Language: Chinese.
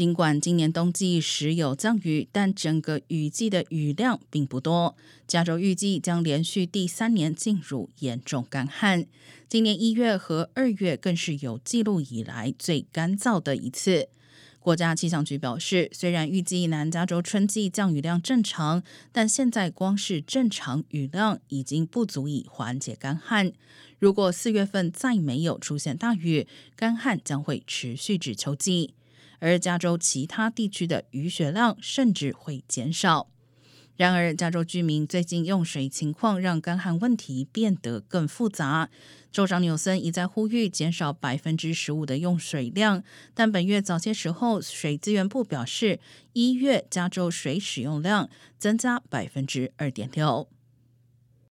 尽管今年冬季时有降雨，但整个雨季的雨量并不多。加州预计将连续第三年进入严重干旱，今年一月和二月更是有记录以来最干燥的一次。国家气象局表示，虽然预计南加州春季降雨量正常，但现在光是正常雨量已经不足以缓解干旱。如果四月份再没有出现大雨，干旱将会持续至秋季。而加州其他地区的雨雪量甚至会减少。然而，加州居民最近用水情况让干旱问题变得更复杂。州长纽森一再呼吁减少百分之十五的用水量，但本月早些时候，水资源部表示，一月加州水使用量增加百分之二点六。